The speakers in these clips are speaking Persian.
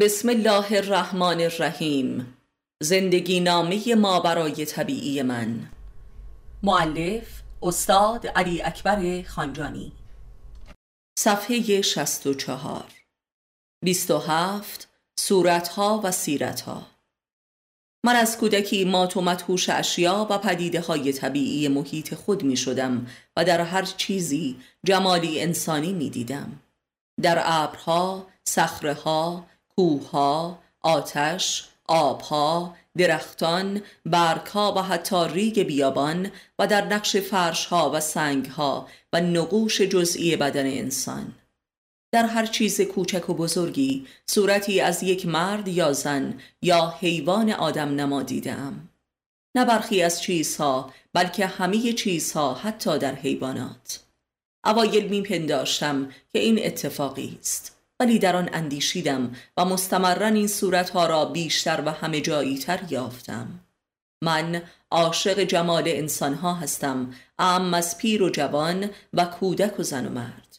بسم الله الرحمن الرحیم. زندگی نامه ما برای طبیعی من. معلف استاد علی اکبر خانجانی. صفحه 64 27 صورتها و سیرتها. من از کودکی مات و مدهوش اشیا و پدیده های طبیعی محیط خود می شدم و در هر چیزی جمالی انسانی می دیدم. در ابرها، صخرهها، کوهها، آتش، آبها، درختان، برگها و حتی ریگ بیابان و در نقش فرشها و سنگها و نقوش جزئی بدن انسان. در هر چیز کوچک و بزرگی صورتی از یک مرد یا زن یا حیوان آدم نما دیدم نه برخی از چیزها بلکه همه چیزها حتی در حیوانات. اوایل میپنداشتم که این اتفاقی است. ولی در آن اندیشیدم و مستمرا این صورتها را بیشتر و همه جایی تر یافتم. من عاشق جمال انسانها هستم ام از پیر و جوان و کودک و زن و مرد.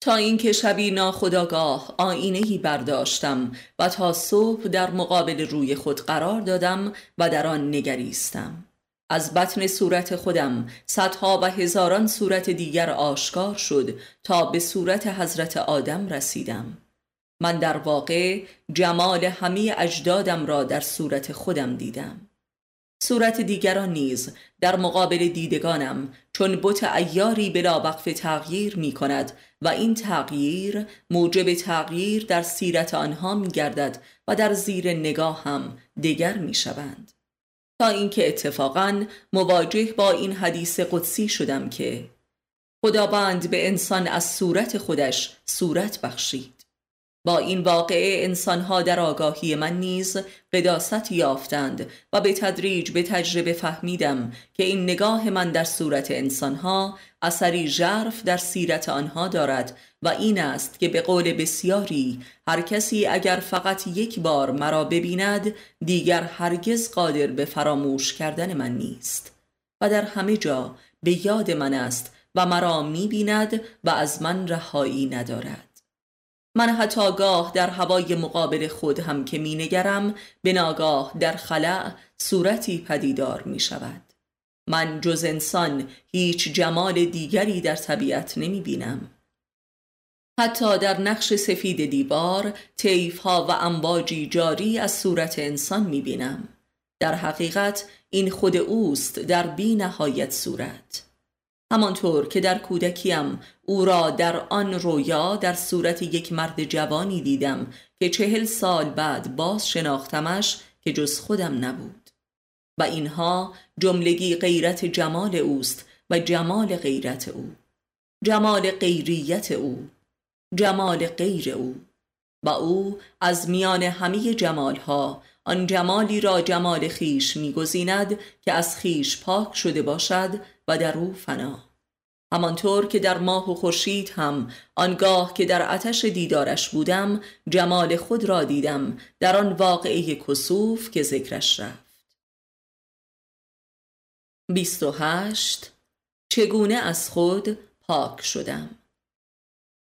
تا اینکه شبی ناخداگاه آینه برداشتم و تا صبح در مقابل روی خود قرار دادم و در آن نگریستم. از بطن صورت خودم صدها و هزاران صورت دیگر آشکار شد تا به صورت حضرت آدم رسیدم. من در واقع جمال همه اجدادم را در صورت خودم دیدم. صورت دیگران نیز در مقابل دیدگانم چون بت ایاری بلا وقف تغییر می کند و این تغییر موجب تغییر در سیرت آنها می گردد و در زیر نگاه هم دگر می شوند. تا اینکه اتفاقا مواجه با این حدیث قدسی شدم که خداوند به انسان از صورت خودش صورت بخشید. با این واقعه انسانها در آگاهی من نیز قداست یافتند و به تدریج به تجربه فهمیدم که این نگاه من در صورت انسانها اثری ژرف در سیرت آنها دارد و این است که به قول بسیاری هر کسی اگر فقط یک بار مرا ببیند دیگر هرگز قادر به فراموش کردن من نیست. و در همه جا به یاد من است و مرا می‌بیند و از من رهایی ندارد. من حتی گاه در هوای مقابل خود هم که می نگرم به ناگاه در خلع صورتی پدیدار می شود. من جز انسان هیچ جمال دیگری در طبیعت نمی بینم. حتی در نقش سفید دیوار تیف ها و انباجی جاری از صورت انسان می بینم. در حقیقت این خود اوست در بی نهایت صورت. همانطور که در کودکیم او را در آن رویا در صورت یک مرد جوانی دیدم که چهل سال بعد باز شناختمش که جز خودم نبود. و اینها جملگی غیرت جمال اوست و جمال غیرت او. جمال غیریت او. جمال غیر او. و او از میان همه جمالها آن جمالی را جمال خیش میگزیند که از خیش پاک شده باشد و در او فنا. همانطور که در ماه و خورشید هم آنگاه که در آتش دیدارش بودم جمال خود را دیدم در آن واقعه کسوف که ذکرش رفت. 28 چگونه از خود پاک شدم؟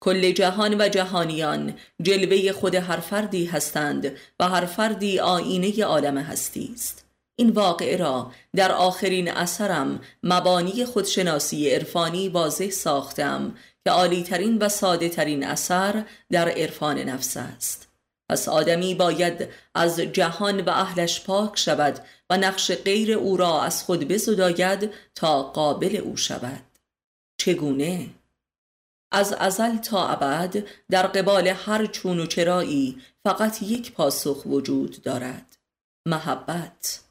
کل جهان و جهانیان جلوه خود هر فردی هستند و هر فردی آینه عالم هستی است. این واقعه را در آخرین اثرم مبانی خودشناسی عرفانی واضح ساختم که عالی ترین و ساده ترین اثر در عرفان نفس است. پس آدمی باید از جهان و اهلش پاک شود و نقش غیر او را از خود بزداید تا قابل او شود. چگونه؟ از ازل تا ابد در قبال هر چون و چرایی فقط یک پاسخ وجود دارد محبت.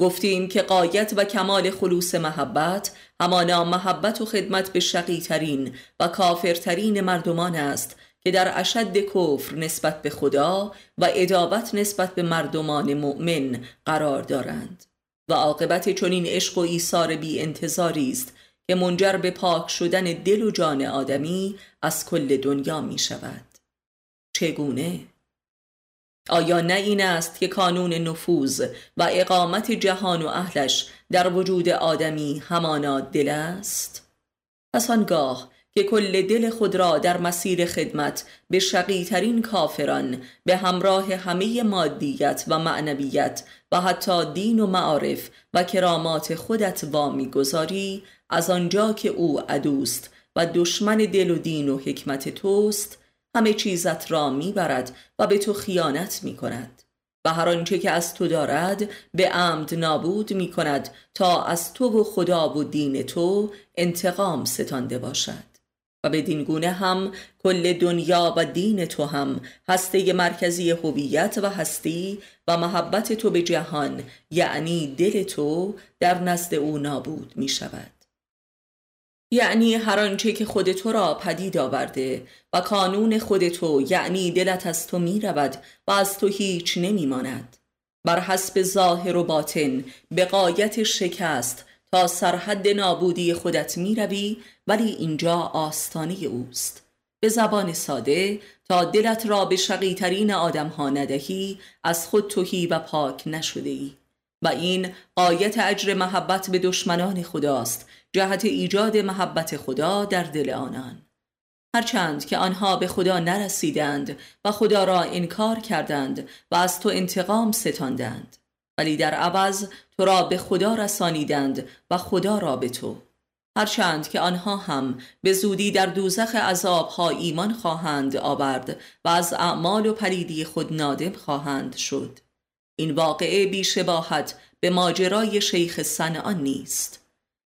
گفتیم که قایت و کمال خلوص محبت همانا محبت و خدمت به شقیترین و کافرترین مردمان است که در اشد کفر نسبت به خدا و ادابت نسبت به مردمان مؤمن قرار دارند و عاقبت چنین عشق و ایثار بی انتظاری است که منجر به پاک شدن دل و جان آدمی از کل دنیا می شود چگونه؟ آیا نه این است که کانون نفوذ و اقامت جهان و اهلش در وجود آدمی همانا دل است؟ پس آنگاه که کل دل خود را در مسیر خدمت به شقیترین کافران به همراه همه مادیت و معنویت و حتی دین و معارف و کرامات خودت وامی گذاری از آنجا که او عدوست و دشمن دل و دین و حکمت توست همه چیزت را می‌برد و به تو خیانت می کند و هر آنچه که از تو دارد به عمد نابود می کند تا از تو و خدا و دین تو انتقام ستانده باشد. و به گونه هم کل دنیا و دین تو هم هسته مرکزی هویت و هستی و محبت تو به جهان یعنی دل تو در نزد او نابود می شود یعنی هر آنچه که خود تو را پدید آورده و کانون خود تو یعنی دلت از تو می رود و از تو هیچ نمی ماند بر حسب ظاهر و باطن به قایت شکست تا سرحد نابودی خودت می روی ولی اینجا آستانه اوست. به زبان ساده تا دلت را به شقیترین آدم ها ندهی از خود توهی و پاک نشده ای و این قایت اجر محبت به دشمنان خداست جهت ایجاد محبت خدا در دل آنان. هرچند که آنها به خدا نرسیدند و خدا را انکار کردند و از تو انتقام ستاندند ولی در عوض تو را به خدا رسانیدند و خدا را به تو. هرچند که آنها هم به زودی در دوزخ عذابها ایمان خواهند آورد و از اعمال و پلیدی خود نادم خواهند شد. این واقعه بیشباهت به ماجرای شیخ صنعان نیست.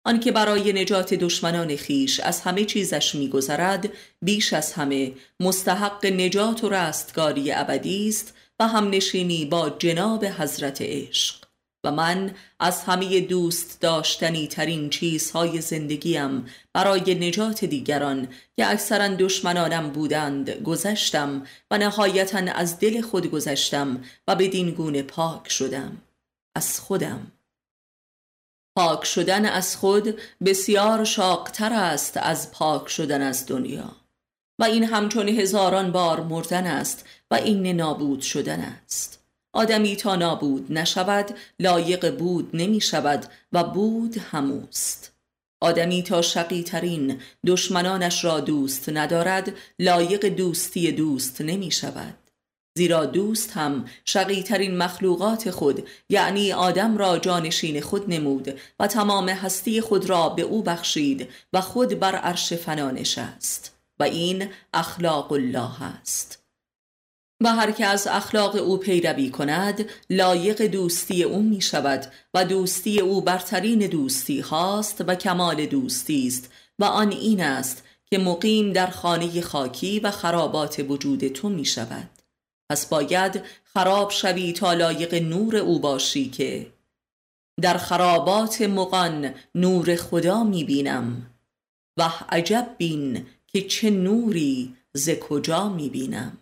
آنکه برای نجات دشمنان خیش از همه چیزش میگذرد بیش از همه مستحق نجات و رستگاری ابدی است و هم نشینی با جناب حضرت عشق. و من از همه دوست داشتنی ترین چیزهای زندگیم برای نجات دیگران که اکثرا دشمنانم بودند گذشتم و نهایتا از دل خود گذشتم و بدین گونه پاک شدم. از خودم. پاک شدن از خود بسیار شاقتر است از پاک شدن از دنیا. و این همچون هزاران بار مردن است و این نابود شدن است. آدمی تا نابود نشود لایق بود نمی شود و بود هموست. آدمی تا شقی ترین دشمنانش را دوست ندارد لایق دوستی دوست نمی شود زیرا دوست هم شقیترین مخلوقات خود یعنی آدم را جانشین خود نمود و تمام هستی خود را به او بخشید و خود بر عرش فنا نشست. و این اخلاق الله است. و هر که از اخلاق او پیروی کند لایق دوستی او می شود و دوستی او برترین دوستی هاست و کمال دوستی است. و آن این است که مقیم در خانه خاکی و خرابات وجود تو می شود. پس باید خراب شوی تا لایق نور او باشی که در خرابات مغان نور خدا می بینم و عجب بین که چه نوری ز کجا می بینم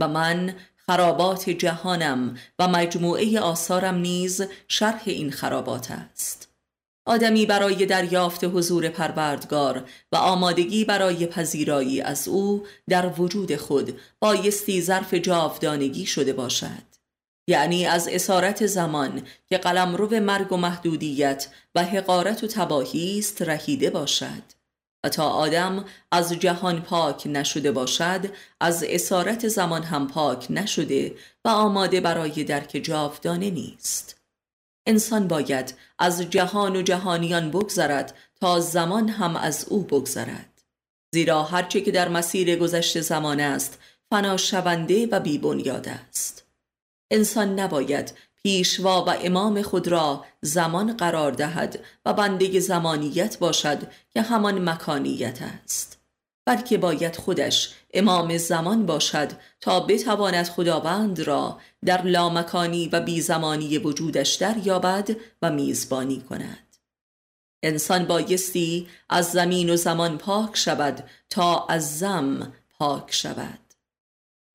و من خرابات جهانم و مجموعه آثارم نیز شرح این خرابات است. آدمی برای دریافت حضور پروردگار و آمادگی برای پذیرایی از او در وجود خود بایستی ظرف جاودانگی شده باشد. یعنی از اسارت زمان که قلمرو مرگ و محدودیت و حقارت و تباهی است رهیده باشد. و تا آدم از جهان پاک نشده باشد از اسارت زمان هم پاک نشده و آماده برای درک جاودانه نیست. انسان باید از جهان و جهانیان بگذرد تا زمان هم از او بگذرد. زیرا هرچه که در مسیر گذشت زمان است فنا شونده و بی بنیاد است. انسان نباید پیشوا و امام خود را زمان قرار دهد و بنده زمانیت باشد که همان مکانیت است. بلکه باید خودش امام زمان باشد تا بتواند خداوند را در لامکانی و بیزمانی وجودش دریابد و میزبانی کند. انسان بایستی از زمین و زمان پاک شود تا از زم پاک شود.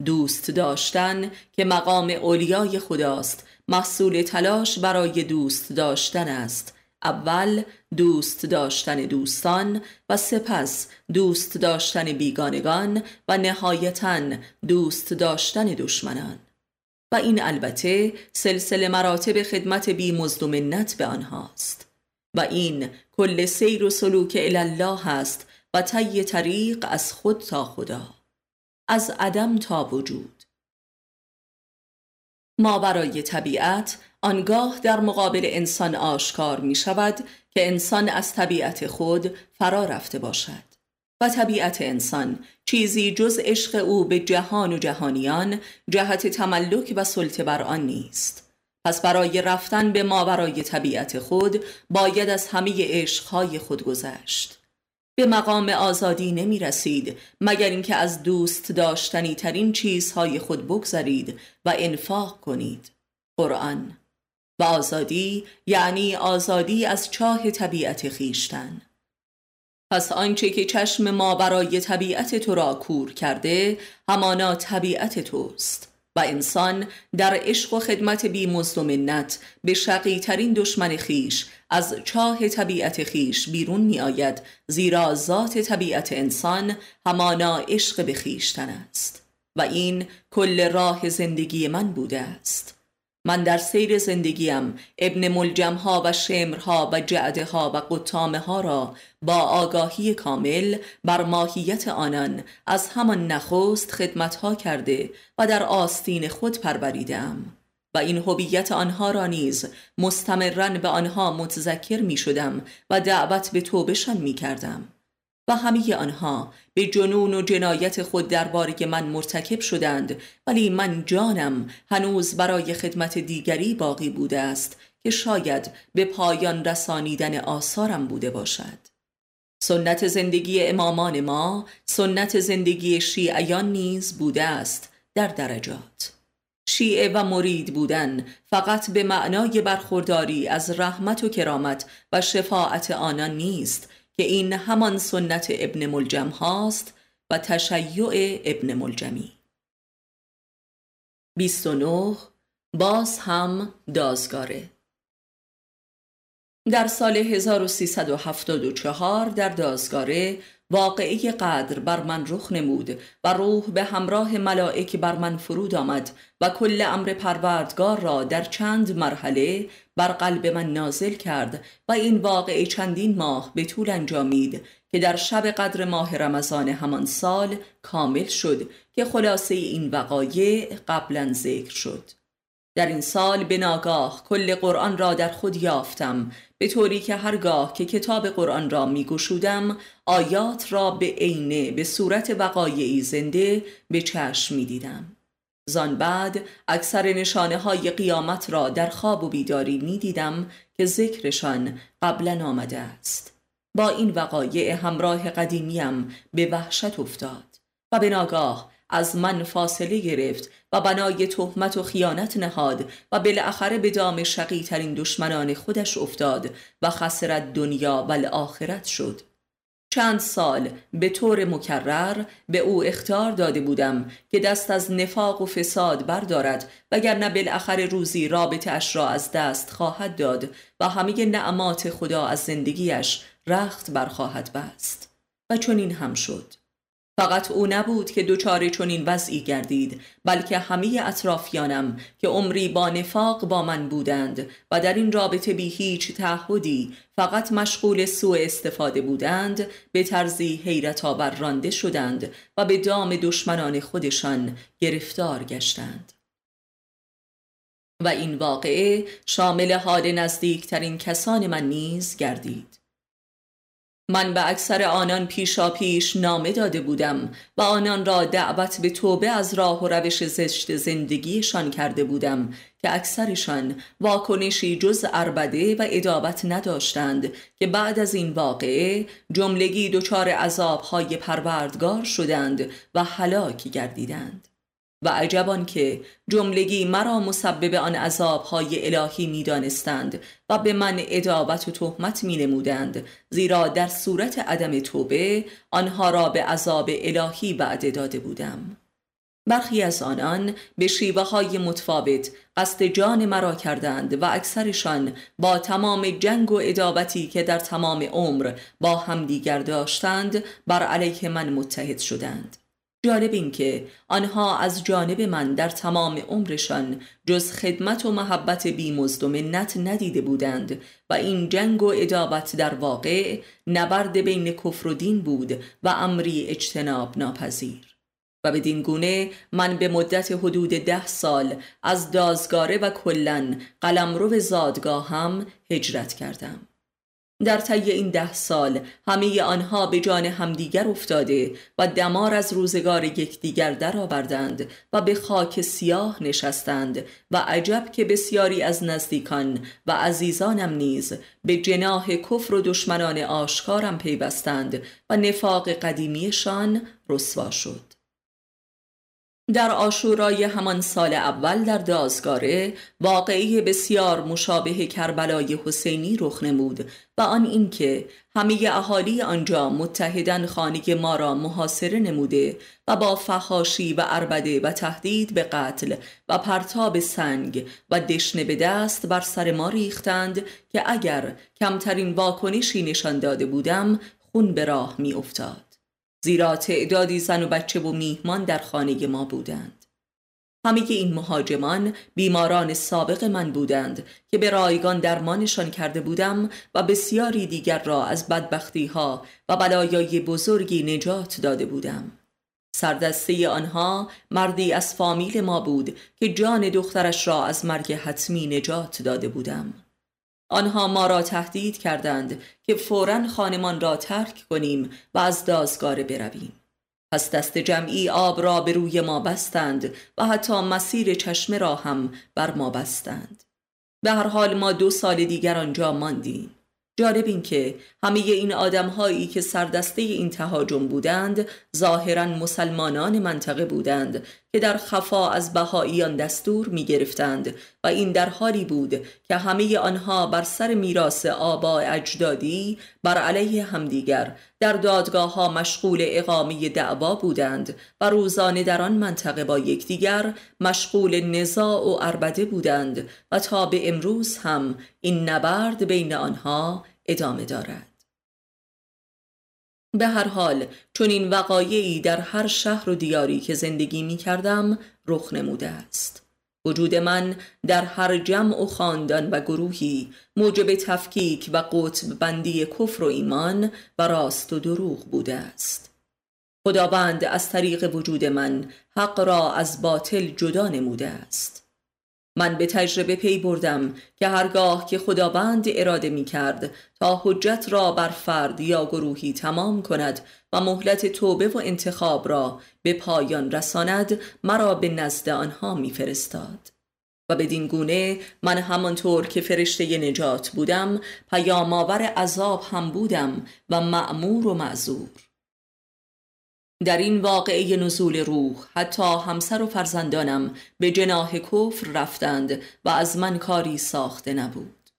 دوست داشتن که مقام اولیای خداست محصول تلاش برای دوست داشتن است. اول دوست داشتن دوستان و سپس دوست داشتن بیگانگان و نهایتا دوست داشتن دشمنان. و این البته سلسله مراتب خدمت بی مزد منت به آنهاست. و این کل سیر و سلوک الله است و طی طریق از خود تا خدا. از عدم تا وجود. ما برای طبیعت آنگاه در مقابل انسان آشکار می شود که انسان از طبیعت خود فرا رفته باشد. و طبیعت انسان چیزی جز عشق او به جهان و جهانیان جهت تملک و سلطه بر آن نیست. پس برای رفتن به ما برای طبیعت خود باید از همه عشقهای خود گذشت. به مقام آزادی نمی رسید مگر اینکه از دوست داشتنی ترین چیزهای خود بگذارید و انفاق کنید. قرآن و آزادی یعنی آزادی از چاه طبیعت خیشتن. پس آنچه که چشم ما برای طبیعت تو را کور کرده همانا طبیعت توست و انسان در عشق و خدمت بی مزد و منت به شقی ترین دشمن خیش از چاه طبیعت خیش بیرون می آید زیرا ذات طبیعت انسان همانا عشق به خیشتن است. و این کل راه زندگی من بوده است. من در سیر زندگیم ابن ملجمها و شمرها و جعده ها و قطامه ها را با آگاهی کامل بر ماهیت آنان از همان نخست خدمتها کرده و در آستین خود پروریدم و این هویت آنها را نیز مستمرن به آنها متذکر می شدم و دعوت به توبشان می کردم و همه آنها به جنون و جنایت خود درباره من مرتکب شدند ولی من جانم هنوز برای خدمت دیگری باقی بوده است که شاید به پایان رسانیدن آثارم بوده باشد. سنت زندگی امامان ما سنت زندگی شیعیان نیز بوده است در درجات. شیعه و مرید بودن فقط به معنای برخورداری از رحمت و کرامت و شفاعت آنان نیست. که این همان سنت ابن ملجم هاست و تشیع ابن ملجمی. 29 باز هم دازگاره. در سال 1374 در دازگاره واقعی قدر بر من رخ نمود و روح به همراه ملائک بر من فرود آمد و کل امر پروردگار را در چند مرحله بر قلب من نازل کرد و این واقعه چندین ماه به طول انجامید که در شب قدر ماه رمضان همان سال کامل شد که خلاصه این وقایع قبلا ذکر شد. در این سال به ناگاه کل قرآن را در خود یافتم به طوری که هرگاه که کتاب قرآن را می گشودم آیات را به عینه به صورت وقایعی زنده به چشم می دیدم. زان بعد اکثر نشانه های قیامت را در خواب و بیداری می دیدم که ذکرشان قبلا آمده است. با این وقایع همراه قدیمیم به وحشت افتاد و به ناگاه از من فاصله گرفت و بنای تهمت و خیانت نهاد و بالاخره به دام شقی ترین دشمنان خودش افتاد و خسرت دنیا و آخرت شد. چند سال به طور مکرر به او اختار داده بودم که دست از نفاق و فساد بردارد وگرنه بالاخره روزی رابطه اش را از دست خواهد داد و همه نعمات خدا از زندگیش رخت برخواهد بست. و چون این هم شد. فقط او نبود که دوچار چنین وضعی گردید بلکه همه اطرافیانم که عمری با نفاق با من بودند و در این رابطه بی هیچ تعهدی فقط مشغول سوء استفاده بودند به طرزی حیرت آور رانده شدند و به دام دشمنان خودشان گرفتار گشتند. و این واقعه شامل حال نزدیکترین کسان من نیز گردید. من به اکثر آنان پیشا پیش نامه داده بودم و آنان را دعوت به توبه از راه و روش زشت زندگیشان کرده بودم که اکثرشان واکنشی جز اربده و ادابت نداشتند که بعد از این واقعه جملگی دچار عذابهای پروردگار شدند و هلاک گردیدند. و عجبان که جملگی مرا مسبب آن عذابهای الهی می دانستند و به من ادابت و تهمت می نمودند زیرا در صورت عدم توبه آنها را به عذاب الهی وعده داده بودم. برخی از آنان به شیوه های متفاوت قصد جان مرا کردند و اکثرشان با تمام جنگ و ادابتی که در تمام عمر با همدیگر داشتند بر علیه من متحد شدند. جالب این که آنها از جانب من در تمام عمرشان جز خدمت و محبت بیمزد و منت ندیده بودند و این جنگ و ادابت در واقع نبرد بین کفر و دین بود و امری اجتناب ناپذیر. و به گونه من به مدت حدود ده سال از دازگاره و کلن قلمرو زادگاه هم هجرت کردم. در طی این ده سال همه آنها به جان همدیگر افتاده و دمار از روزگار یکدیگر درآوردند و به خاک سیاه نشستند و عجب که بسیاری از نزدیکان و عزیزانم نیز به جناح کفر و دشمنان آشکارم پیوستند و نفاق قدیمیشان رسوا شد. در آشورای همان سال اول در دازگاره واقعی بسیار مشابه کربلای حسینی رخ نمود و آن اینکه همه اهالی آنجا متحدن خانه ما را محاصره نموده و با فخاشی و اربده و تهدید به قتل و پرتاب سنگ و دشنه به دست بر سر ما ریختند که اگر کمترین واکنشی نشان داده بودم خون به راه می افتاد. زیرا تعدادی زن و بچه و میهمان در خانه ما بودند. همه این مهاجمان بیماران سابق من بودند که به رایگان درمانشان کرده بودم و بسیاری دیگر را از بدبختی ها و بلایای بزرگی نجات داده بودم. سردسته آنها مردی از فامیل ما بود که جان دخترش را از مرگ حتمی نجات داده بودم. آنها ما را تهدید کردند که فورا خانمان را ترک کنیم و از دازگاره برویم. پس دست جمعی آب را به روی ما بستند و حتی مسیر چشمه را هم بر ما بستند. به هر حال ما دو سال دیگر آنجا ماندیم. جالب این که همه این آدم هایی که سردسته این تهاجم بودند ظاهرا مسلمانان منطقه بودند که در خفا از بهاییان دستور می گرفتند و این در حالی بود که همه آنها بر سر میراث آبا اجدادی بر علیه همدیگر در دادگاه ها مشغول اقامه دعوا بودند و روزانه در آن منطقه با یکدیگر مشغول نزاع و عربده بودند و تا به امروز هم این نبرد بین آنها ادامه دارد. به هر حال چون این وقایعی در هر شهر و دیاری که زندگی می کردم رخ نموده است. وجود من در هر جمع و خاندان و گروهی موجب تفکیک و قطب بندی کفر و ایمان و راست و دروغ بوده است. خداوند از طریق وجود من حق را از باطل جدا نموده است. من به تجربه پی بردم که هرگاه که خداوند اراده می کرد تا حجت را بر فرد یا گروهی تمام کند و مهلت توبه و انتخاب را به پایان رساند مرا به نزد آنها میفرستاد. و بدین گونه من همانطور که فرشته نجات بودم پیامآور عذاب هم بودم و معمور و معذور. در این واقعه نزول روح حتی همسر و فرزندانم به جناه کفر رفتند و از من کاری ساخته نبود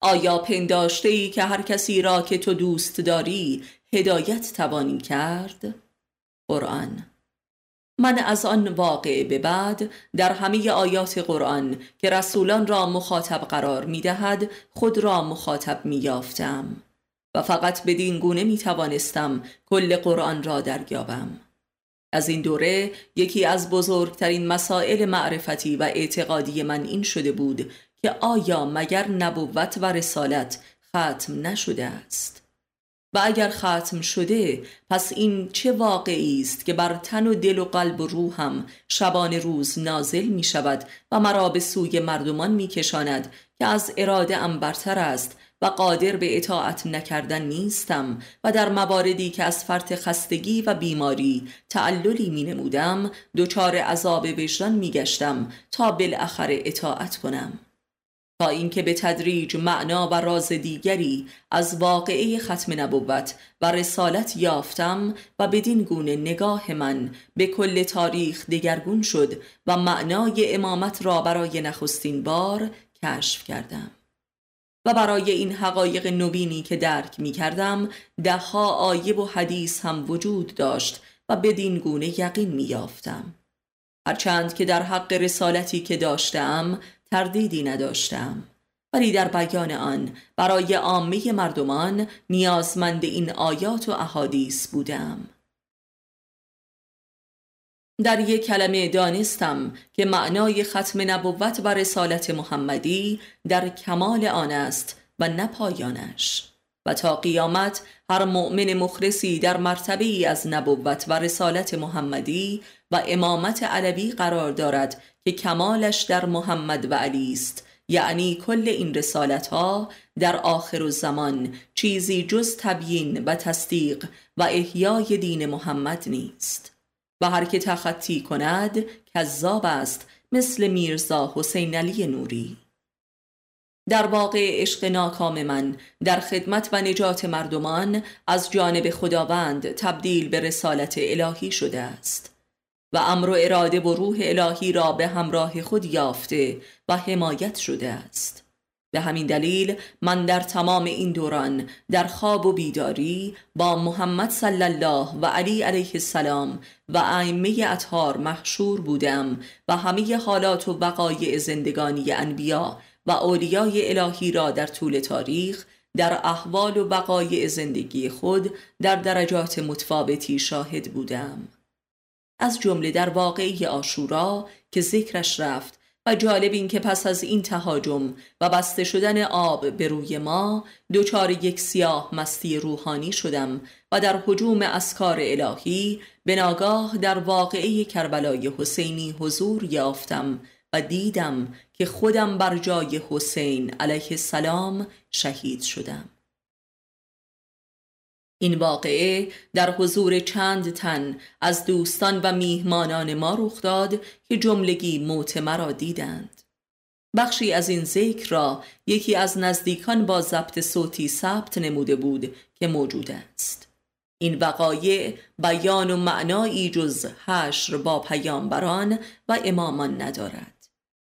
آیا پنداشته ای که هر کسی را که تو دوست داری هدایت توانی کرد؟ قرآن من از آن واقع به بعد در همه آیات قرآن که رسولان را مخاطب قرار می دهد خود را مخاطب می یافتم و فقط بدین گونه می توانستم کل قرآن را دریابم. از این دوره یکی از بزرگترین مسائل معرفتی و اعتقادی من این شده بود که آیا مگر نبوت و رسالت ختم نشده است؟ و اگر ختم شده پس این چه واقعی است که بر تن و دل و قلب و روحم شبان روز نازل می شود و مرا به سوی مردمان می کشاند که از اراده ام برتر است و قادر به اطاعت نکردن نیستم و در مواردی که از فرط خستگی و بیماری تعللی می نمودم دچار عذاب وجدان می گشتم تا بالاخره اطاعت کنم. تا اینکه به تدریج معنا و راز دیگری از واقعه ختم نبوت و رسالت یافتم و بدین گونه نگاه من به کل تاریخ دگرگون شد و معنای امامت را برای نخستین بار کشف کردم. و برای این حقایق نوینی که درک می کردم آیه و حدیث هم وجود داشت و بدین گونه یقین می یافتم هرچند که در حق رسالتی که داشتم تردیدی نداشتم. ولی در بیان آن برای عامه مردمان نیازمند این آیات و احادیث بودم. در یک کلمه دانستم که معنای ختم نبوت و رسالت محمدی در کمال آن است و نه پایانش. و تا قیامت هر مؤمن مخلصی در مرتبه ای از نبوت و رسالت محمدی و امامت علوی قرار دارد که کمالش در محمد و علی است. یعنی کل این رسالت ها در آخر زمان چیزی جز تبیین و تصدیق و احیای دین محمد نیست. و هر که تخطی کند کذاب است مثل میرزا حسین علی نوری. در واقع عشق ناکام من در خدمت و نجات مردمان از جانب خداوند تبدیل به رسالت الهی شده است. و امر و اراده و روح الهی را به همراه خود یافته و حمایت شده است. به همین دلیل من در تمام این دوران در خواب و بیداری با محمد صلی الله و علی علیه السلام و ائمه اطهار محشور بودم و همه حالات و وقایع زندگانی انبیا و اولیای الهی را در طول تاریخ در احوال و وقایع زندگی خود در درجات متفاوتی شاهد بودم. از جمله در واقعی آشورا که ذکرش رفت جالب این که پس از این تهاجم و بسته شدن آب به روی ما دچار یک سیاه مستی روحانی شدم و در حجوم اسکار الهی به ناگاه در واقعه کربلای حسینی حضور یافتم و دیدم که خودم بر جای حسین علیه السلام شهید شدم. این واقعه در حضور چند تن از دوستان و میهمانان ما رخ داد که جملگی موت مرا دیدند. بخشی از این ذکر را یکی از نزدیکان با ضبط صوتی ثبت نموده بود که موجود است. این وقایع بیان و معنایی جز حشر با پیامبران و امامان ندارد.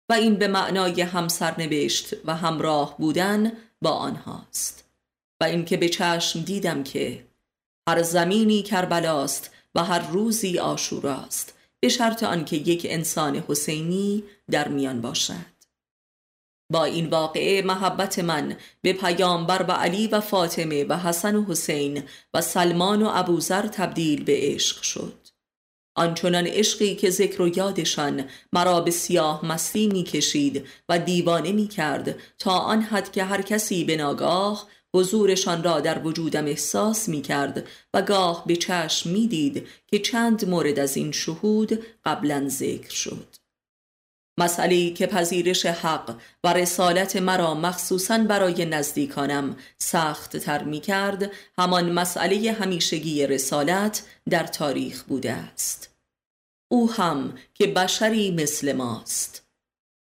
و این به معنای همسرنوشت و همراه بودن با آنهاست. و اینکه به چشم دیدم که هر زمینی کربلاست و هر روزی آشوراست به شرط آنکه یک انسان حسینی در میان باشد. با این واقعه محبت من به پیامبر و علی و فاطمه و حسن و حسین و سلمان و ابوذر تبدیل به عشق شد. آنچنان عشقی که ذکر و یادشان مرا به سیاه مستی می کشید و دیوانه می کرد تا آن حد که هر کسی به ناگاه حضورشان را در وجودم احساس می کرد و گاه به چشم می دید که چند مورد از این شهود قبلا ذکر شد. مسئله که پذیرش حق و رسالت مرا مخصوصا برای نزدیکانم سخت تر می کرد همان مسئله همیشگی رسالت در تاریخ بوده است. او هم که بشری مثل ماست.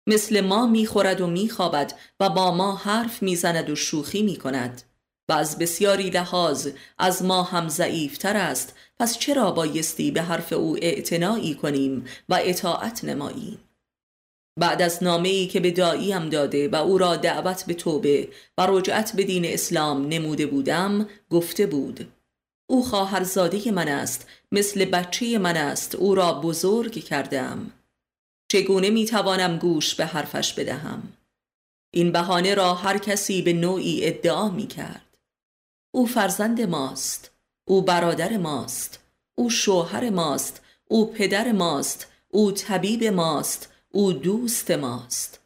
مثل ما می‌خورد و میخوابد و با ما حرف می‌زند و شوخی می‌کند. و از بسیاری لحاظ از ما هم ضعیفتر است پس چرا بایستی به حرف او اعتنایی کنیم و اطاعت نماییم؟ بعد از نامه ای که به داییم داده و او را دعوت به توبه و رجعت به دین اسلام نموده بودم گفته بود او خواهرزاده من است مثل بچه من است او را بزرگ کردم چگونه می توانم گوش به حرفش بدهم؟ این بهانه را هر کسی به نوعی ادعا می کرد او فرزند ماست او برادر ماست او شوهر ماست او پدر ماست او طبیب ماست او دوست ماست.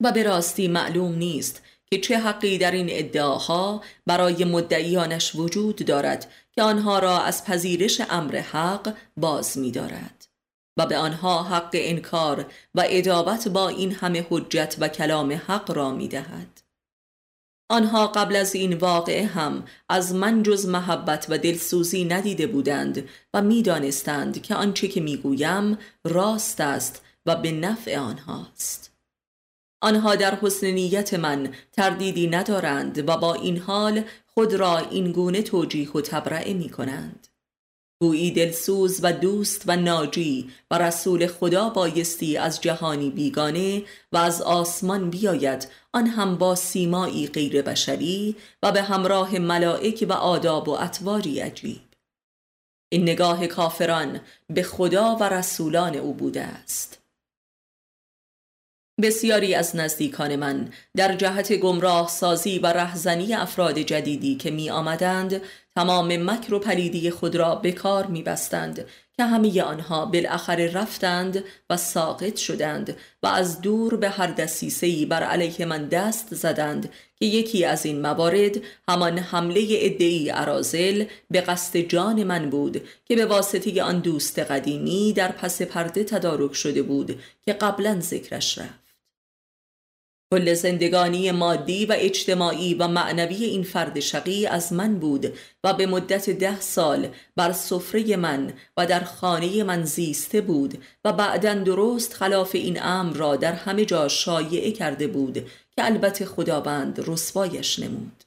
و به راستی معلوم نیست که چه حقی در این ادعاها برای مدعیانش وجود دارد که آنها را از پذیرش امر حق باز می دارد. و به آنها حق انکار و ادابت با این همه حجت و کلام حق را می دهد. آنها قبل از این واقعه هم از من جز محبت و دلسوزی ندیده بودند و می‌دانستند که آنچه که می‌گویم راست است و به نفع آنهاست آنها در حسن نیت من تردیدی ندارند و با این حال خود را این گونه توجیه و تبرعه می کنند گویی دلسوز و دوست و ناجی و رسول خدا بایستی از جهانی بیگانه و از آسمان بیاید آن هم با سیمایی غیر بشری و به همراه ملائک و آداب و اطواری عجیب. این نگاه کافران به خدا و رسولان او بوده است. بسیاری از نزدیکان من در جهت گمراه سازی و رهزنی افراد جدیدی که می آمدند تمام مکر و پلیدی خود را به کار می بستند که همه آنها بالاخره رفتند و ساقط شدند و از دور به هر دسیسهی بر علیه من دست زدند که یکی از این موارد همان حمله ادعی عرازل به قصد جان من بود که به واسطه آن دوست قدیمی در پس پرده تدارک شده بود که قبلا ذکرش رفت. کل زندگانی مادی و اجتماعی و معنوی این فرد شقی از من بود و به مدت ده سال بر سفره من و در خانه من زیسته بود و بعدا درست خلاف این امر را در همه جا شایعه کرده بود که البته خداوند رسوایش نمود.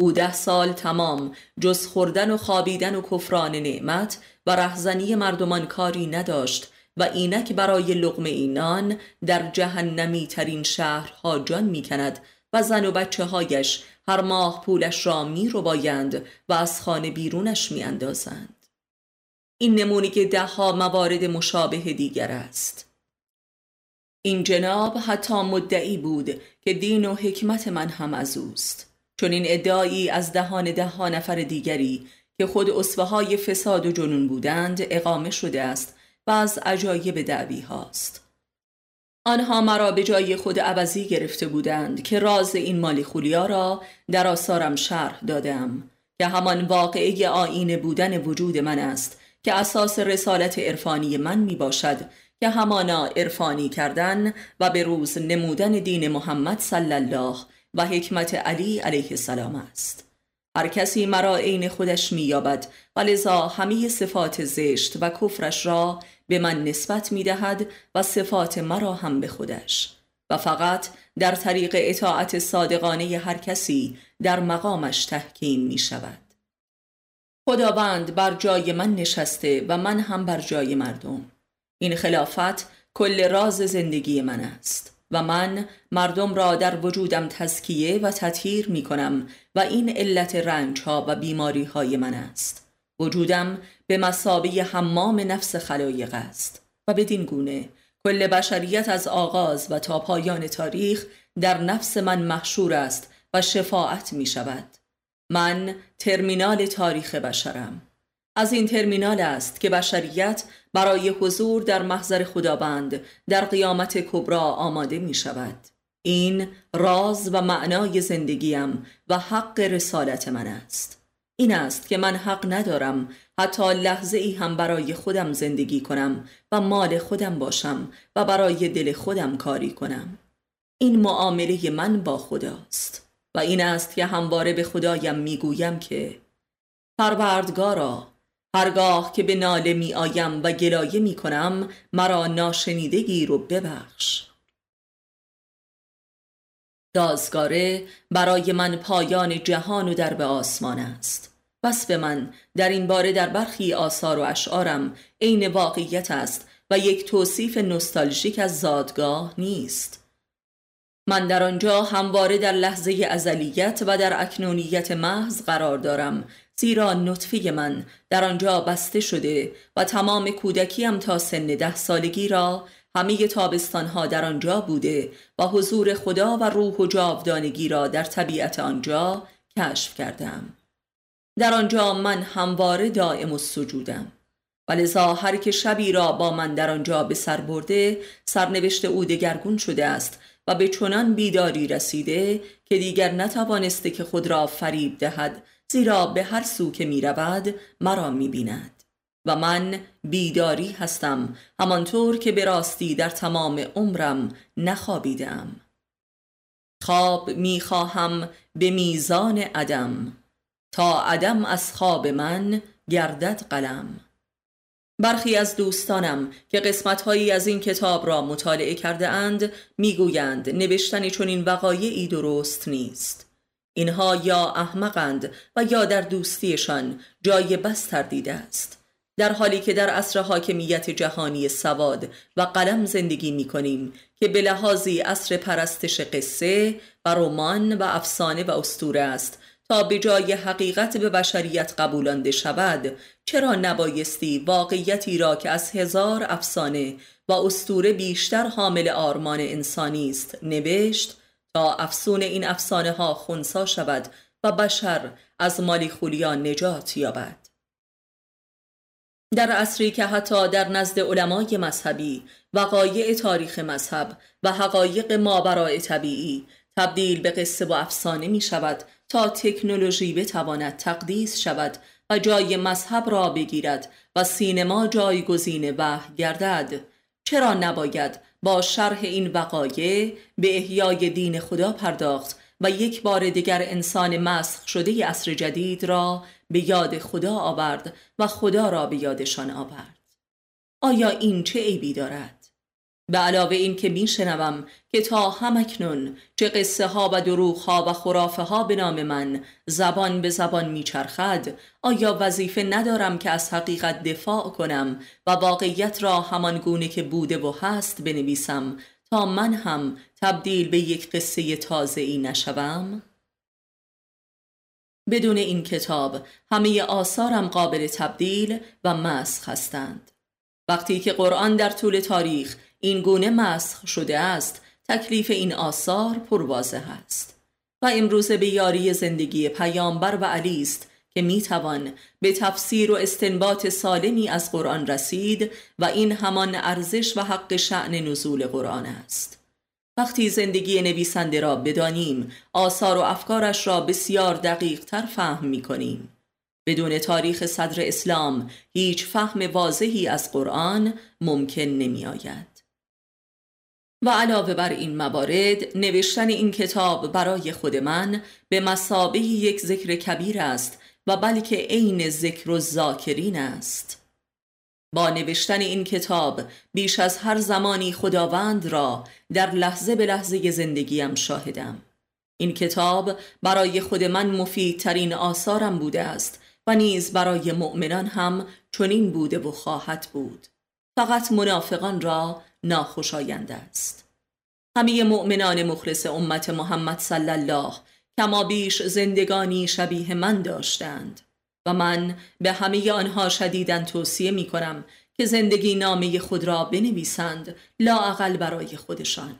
او ده سال تمام جز خوردن و خوابیدن و کفران نعمت و رهزنی مردمان کاری نداشت و اینک برای لغم اینان در جهنمی ترین شهرها جان می کند و زن و بچه هایش هر ماه پولش را می رو بایند و از خانه بیرونش می اندازند. این نمونه که ده ها موارد مشابه دیگر است. این جناب حتی مدعی بود که دین و حکمت من هم از اوست چون این ادعایی از دهان ده ها نفر دیگری که خود اصفه های فساد و جنون بودند اقامه شده است و از عجایب دعوی هاست. آنها مرا به جای خود عوضی گرفته بودند که راز این مالی خولیا را در آثارم شرح دادم که همان واقعه آینه بودن وجود من است که اساس رسالت عرفانی من می باشد که همانا عرفانی کردن و به روز نمودن دین محمد صلی الله و حکمت علی علیه السلام است. هر کسی مرا عین خودش مییابد و لذا همه صفات زشت و کفرش را به من نسبت می دهد و صفات مرا هم به خودش. و فقط در طریق اطاعت صادقانه هر کسی در مقامش تحکیم می شود خداوند بر جای من نشسته و من هم بر جای مردم. این خلافت کل راز زندگی من است و من مردم را در وجودم تزکیه و تطهیر می کنم و این علت رنج ها و بیماری های من است. وجودم به مسابه حمام نفس خلایق است. و بدین گونه کل بشریت از آغاز و تا پایان تاریخ در نفس من محشور است و شفاعت می شود. من ترمینال تاریخ بشرم. از این ترمینال است که بشریت برای حضور در محضر خداوند در قیامت کبرا آماده می شود. این راز و معنای زندگیم و حق رسالت من است. این است که من حق ندارم حتی لحظه ای هم برای خودم زندگی کنم و مال خودم باشم و برای دل خودم کاری کنم. این معامله من با خداست و این است که همواره به خدایم می‌گویم که پروردگارا هرگاه که به ناله می آیم و گلایه می کنم مرا ناشنیدگی رو ببخش. دازگاره برای من پایان جهان و درب آسمان است. بس به من در این باره در برخی آثار و اشعارم عین واقعیت است و یک توصیف نستالژیک از زادگاه نیست. من در آنجا همواره در لحظه ازلیت و در اکنونیت محض قرار دارم زیرا نطفه من در آنجا بسته شده و تمام کودکیم تا سن ده سالگی را همه تابستانها در آنجا بوده. و حضور خدا و روح و جاودانگی را در طبیعت آنجا کشف کردم. در آنجا من همواره دائم و سجودم. و هر که شبی را با من در آنجا به سر برده سرنوشت او دگرگون شده است و به چنان بیداری رسیده که دیگر نتوانسته که خود را فریب دهد زیرا به هر سو که می رود مرا می بیند و من بیداری هستم همانطور که به راستی در تمام عمرم نخوابیدم. خواب می خواهم به میزان عدم تا عدم از خواب من گردد قلم. برخی از دوستانم که قسمتهایی از این کتاب را مطالعه کرده اند می‌گویند نوشتن این وقایعی درست نیست. اینها یا احمقند و یا در دوستیشان جای بس تردیده است. در حالی که در عصر حاکمیت جهانی سواد و قلم زندگی می کنیم که به لحاظی عصر پرستش قصه و رمان و افسانه و استوره است تا به جای حقیقت به بشریت قبولانده شود چرا نبایستی واقعیتی را که از هزار افسانه و استوره بیشتر حامل آرمان انسانی است نوشت تا افسون این افسانه ها خونسا شود و بشر از مالی خولیان نجات یابد. در عصری که حتی در نزد علمای مذهبی وقایع تاریخ مذهب و حقایق مابرای طبیعی تبدیل به قصه و افسانه می شود تا تکنولوژی بتواند تقدیس شود و جای مذهب را بگیرد و سینما جایگزین وحی گردد. چرا نباید با شرح این وقایع به احیای دین خدا پرداخت و یک بار دیگر انسان مسخ شده عصر جدید را به یاد خدا آورد و خدا را به یادشان آورد آیا این چه عیبی دارد؟ به علاوه این که میشنوم که تا همکنون چه قصه ها و دروغ ها و خرافه ها به نام من زبان به زبان میچرخد آیا وظیفه ندارم که از حقیقت دفاع کنم و واقعیت را همان گونه که بوده و هست بنویسم تا من هم تبدیل به یک قصه تازه ای نشوم؟ بدون این کتاب همه آثارم قابل تبدیل و مسخ هستند. وقتی که قرآن در طول تاریخ این گونه مسخ شده است تکلیف این آثار پروازه است. و امروزه به یاری زندگی پیامبر و علی است که می‌توان به تفسیر و استنباط سالمی از قرآن رسید و این همان ارزش و حق شعن نزول قرآن است. وقتی زندگی نویسنده را بدانیم آثار و افکارش را بسیار دقیق تر فهم می کنیم بدون تاریخ صدر اسلام هیچ فهم واضحی از قرآن ممکن نمی آید. و علاوه بر این موارد نوشتن این کتاب برای خود من به مسابه یک ذکر کبیر است و بلکه عین ذکر و ذاکرین است با نوشتن این کتاب بیش از هر زمانی خداوند را در لحظه به لحظه زندگیم شاهدم. این کتاب برای خود من مفیدترین آثارم بوده است و نیز برای مؤمنان هم چنین بوده و خواهد بود. فقط منافقان را ناخوشایند است. همه مؤمنان مخلص امت محمد صلی الله کما بیش زندگانی شبیه من داشتند. و من به همه آنها شدیدن توصیه می کنم که زندگی نامه خود را بنویسند لااقل برای خودشان.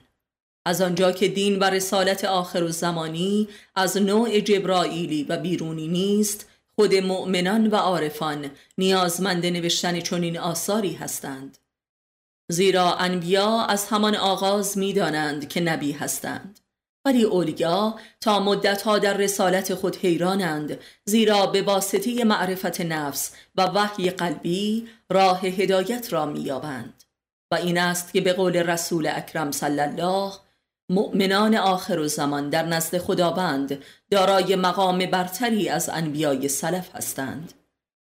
از آنجا که دین و رسالت آخر و زمانی از نوع جبرائیلی و بیرونی نیست خود مؤمنان و عارفان نیازمند نوشتن چنین آثاری هستند. زیرا انبیا از همان آغاز می‌دانند که نبی هستند. ولی اولیا تا مدتها در رسالت خود حیرانند زیرا به واسطه معرفت نفس و وحی قلبی راه هدایت را مییابند. و این است که به قول رسول اکرم صلی الله مؤمنان آخر زمان در نزد خداوند دارای مقام برتری از انبیای سلف هستند.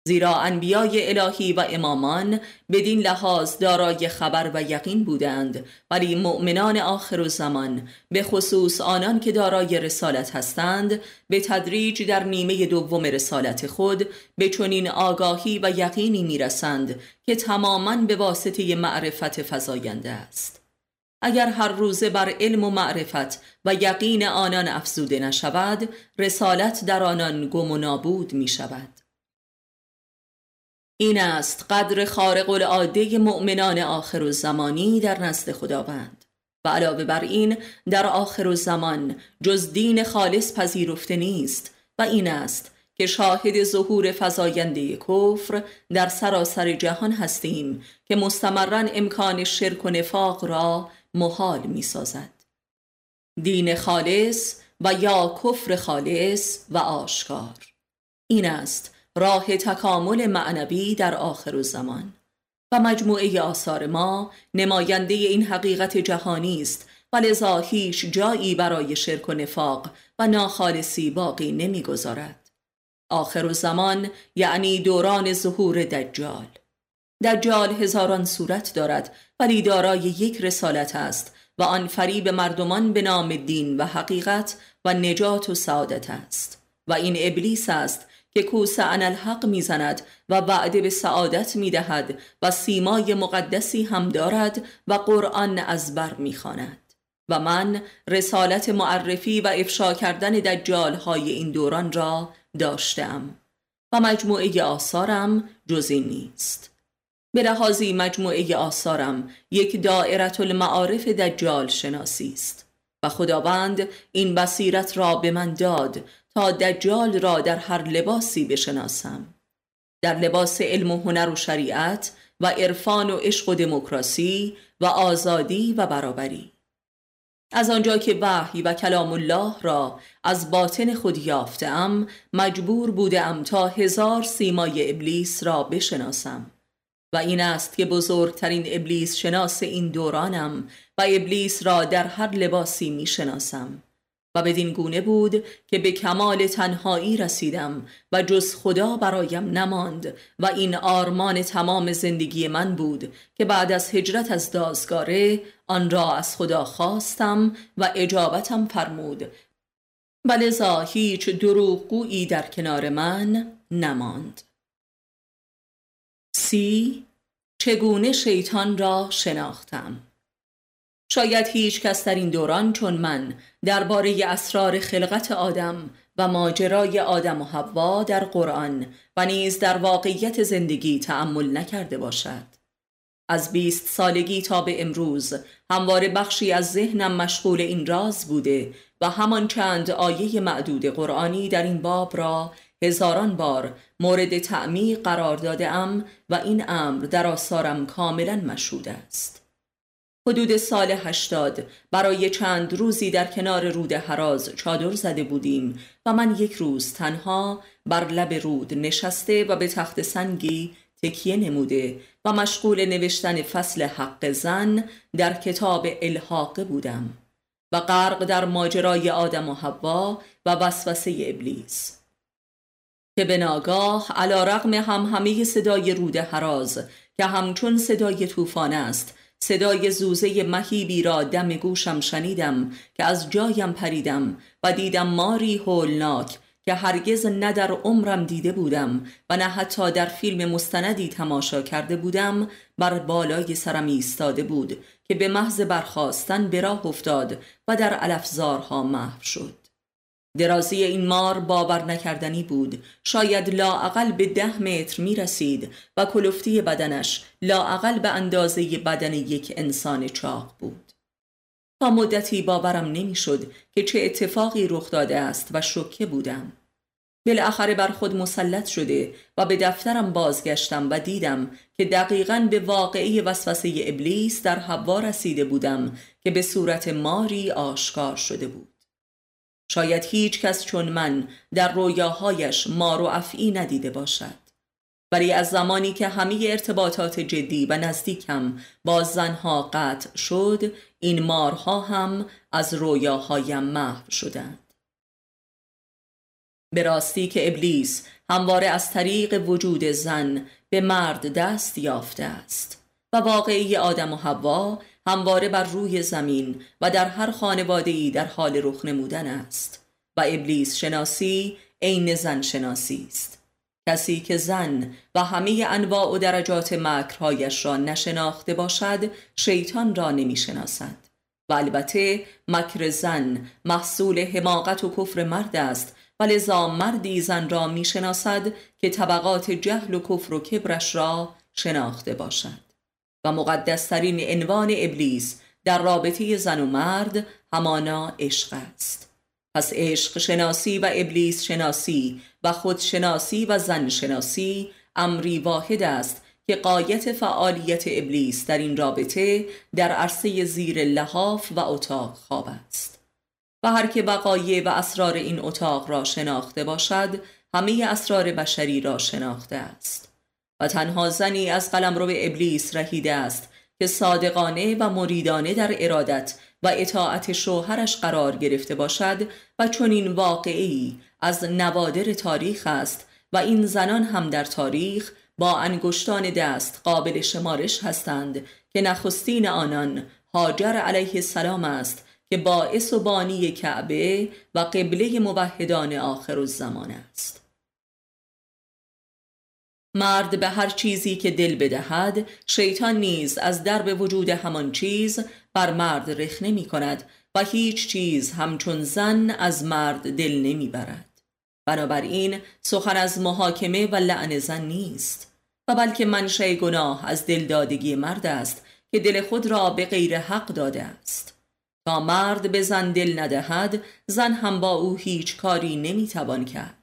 زیرا انبیای الهی و امامان بدین لحاظ دارای خبر و یقین بودند ولی مؤمنان آخر و زمان به خصوص آنان که دارای رسالت هستند به تدریج در نیمه دوم رسالت خود به چنین آگاهی و یقینی می‌رسند که تماما به واسطه معرفت فزاینده است. اگر هر روزه بر علم و معرفت و یقین آنان افزوده نشود رسالت در آنان گم و نابود می شود این است قدر خارق العاده مؤمنان آخر و زمانی در نزد خداوند و علاوه بر این در آخر و زمان جز دین خالص پذیرفته نیست و این است که شاهد ظهور فزاینده کفر در سراسر جهان هستیم که مستمرا امکان شرک و نفاق را محال می سازد. دین خالص و یا کفر خالص و آشکار این است راه تکامل معنوی در آخر زمان و مجموعه آثار ما نماینده این حقیقت جهانی است و لذا هیچ جایی برای شرک و نفاق و ناخالصی باقی نمی‌گذارد. آخر زمان یعنی دوران ظهور دجال. دجال هزاران صورت دارد ولی دارای یک رسالت است و آن فریب مردمان به نام دین و حقیقت و نجات و سعادت است. و این ابلیس است که کوس الحق می‌زند و وعده به سعادت می‌دهد و سیمای مقدسی هم دارد و قرآن از بر می‌خواند. و من رسالت معرفی و افشا کردن دجال های این دوران را داشتم و مجموعه آثارم جزی نیست. به لحاظی مجموعه آثارم یک دائرت المعارف دجال شناسی است و خداوند این بصیرت را به من داد تا دجال را در هر لباسی بشناسم. در لباس علم و هنر و شریعت و عرفان و عشق و دموکراسی و آزادی و برابری. از آنجا که وحی و کلام الله را از باطن خود یافتم مجبور بودم تا هزار سیمای ابلیس را بشناسم. و این است که بزرگترین ابلیس شناس این دورانم و ابلیس را در هر لباسی می شناسم و بدین گونه بود که به کمال تنهایی رسیدم و جز خدا برایم نماند و این آرمان تمام زندگی من بود که بعد از هجرت از دازگاره آن را از خدا خواستم و اجابتم فرمود. و هیچ دروغگویی در کنار من نماند. سی چگونه شیطان را شناختم؟ شاید هیچ کس در این دوران چون من درباره اسرار خلقت آدم و ماجرای آدم و حوا در قرآن و نیز در واقعیت زندگی تأمل نکرده باشد. از بیست سالگی تا به امروز همواره بخشی از ذهنم مشغول این راز بوده و همان چند آیه معدود قرآنی در این باب را هزاران بار مورد تعمیق قرار داده ام و این امر در آثارم کاملا مشهود است. حدود سال هشتاد. برای چند روزی در کنار رود حراز چادر زده بودیم و من یک روز تنها بر لب رود نشسته و به تخت سنگی تکیه نموده و مشغول نوشتن فصل حق زن در کتاب الحاقه بودم و غرق در ماجرای آدم و حوا و وسوسه ابلیس. که به ناگاه علا رقم هم همه صدای رود حراز که همچون صدای طوفان است صدای زوزه مهیبی را دم گوشم شنیدم که از جایم پریدم و دیدم ماری هولناک که هرگز نه در عمرم دیده بودم و نه حتی در فیلم مستندی تماشا کرده بودم بر بالای سرم ایستاده بود که به محض برخواستن به راه افتاد و در الفزارها محو شد. درازی این مار باور نکردنی بود. شاید لاعقل به ده متر می رسید و کلفتی بدنش لاعقل به اندازه بدن یک انسان چاق بود. تا مدتی باورم نمی‌شد که چه اتفاقی رخ داده است و شکه بودم. بالاخره بر خود مسلط شده و به دفترم بازگشتم و دیدم که دقیقا به واقعی وسوسه ابلیس در حوا رسیده بودم که به صورت ماری آشکار شده بود. شاید هیچ کس چون من در رویاهایش مار و افعی ندیده باشد. ولی از زمانی که همه ارتباطات جدی و نزدیکم با زنها قطع شد این مارها هم از رویاهایم محو شدند. به راستی که ابلیس همواره از طریق وجود زن به مرد دست یافته است و واقعی آدم و حوا همواره بر روی زمین و در هر خانواده ای در حال رخ نمودن است و ابلیس شناسی عین زن شناسی است. کسی که زن و همه انواع و درجات مکرهایش را نشناخته باشد شیطان را نمی شناسد و البته مکر زن محصول حماقت و کفر مرد است و لذا مردی زن را می شناسد که طبقات جهل و کفر و کبرش را شناخته باشد. و مقدسترین عنوان ابلیس در رابطه زن و مرد همانا عشق است. پس عشق شناسی و ابلیس شناسی و خودشناسی و زن شناسی امری واحد است که قایت فعالیت ابلیس در این رابطه در عرصه زیر لحاف و اتاق خواب است. و هر که وقایع و اسرار این اتاق را شناخته باشد همه اسرار بشری را شناخته است. و تنها زنی از قلمرو ابلیس رهیده است که صادقانه و مریدانه در ارادت و اطاعت شوهرش قرار گرفته باشد و چون این واقعی از نوادر تاریخ است و این زنان هم در تاریخ با انگشتان دست قابل شمارش هستند که نخستین آنان هاجر علیه السلام است که باعث و بانی کعبه و قبله موحدان آخر الزمان است. مرد به هر چیزی که دل بدهد شیطان نیز از درب وجود همان چیز بر مرد رخنه می کند و هیچ چیز همچون زن از مرد دل نمی برد بنابراین سخن از محاکمه و لعن زن نیست و بلکه منشه گناه از دلدادگی مرد است که دل خود را به غیر حق داده است. تا مرد به زن دل ندهد زن هم با او هیچ کاری نمی‌توان کرد.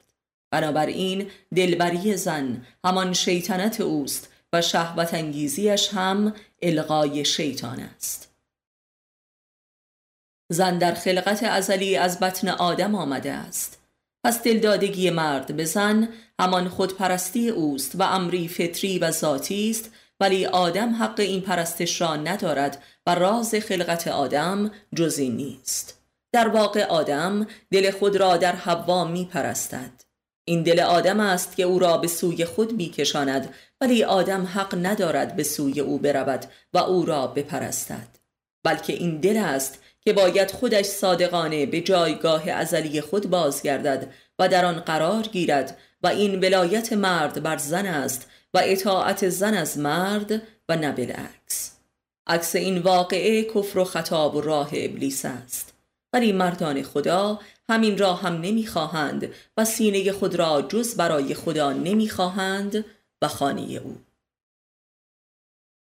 بنابراین دلبری زن. همان شیطنت اوست و شهوت انگیزیش هم الغای شیطان است. زن در خلقت ازلی از بطن آدم آمده است. پس دلدادگی مرد به زن همان خودپرستی اوست و امری فطری و ذاتی است ولی آدم حق این پرستش را ندارد و راز خلقت آدم جزی نیست. در واقع آدم دل خود را در حوا می پرستد این دل آدم است که او را به سوی خود می کشاند ولی آدم حق ندارد به سوی او برود و او را بپرستد. بلکه این دل است که باید خودش صادقانه به جایگاه ازلی خود بازگردد و در آن قرار گیرد و این ولایت مرد بر زن است و اطاعت زن از مرد و نه بالعکس. عکس این واقعه کفر و خطاب و راه ابلیس است. ولی مردان خدا همین را هم نمی‌خواهند و سینه خود را جز برای خدا نمی‌خواهند و خانه او.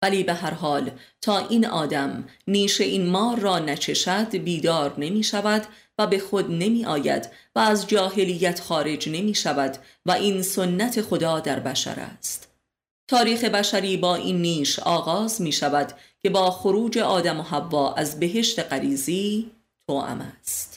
ولی به هر حال تا این آدم نیش این مار را نچشد بیدار نمی شود و به خود نمی آید و از جاهلیت خارج نمی شود و این سنت خدا در بشر است. تاریخ بشری با این نیش آغاز می شود که با خروج آدم و حوا از بهشت غریزی توام است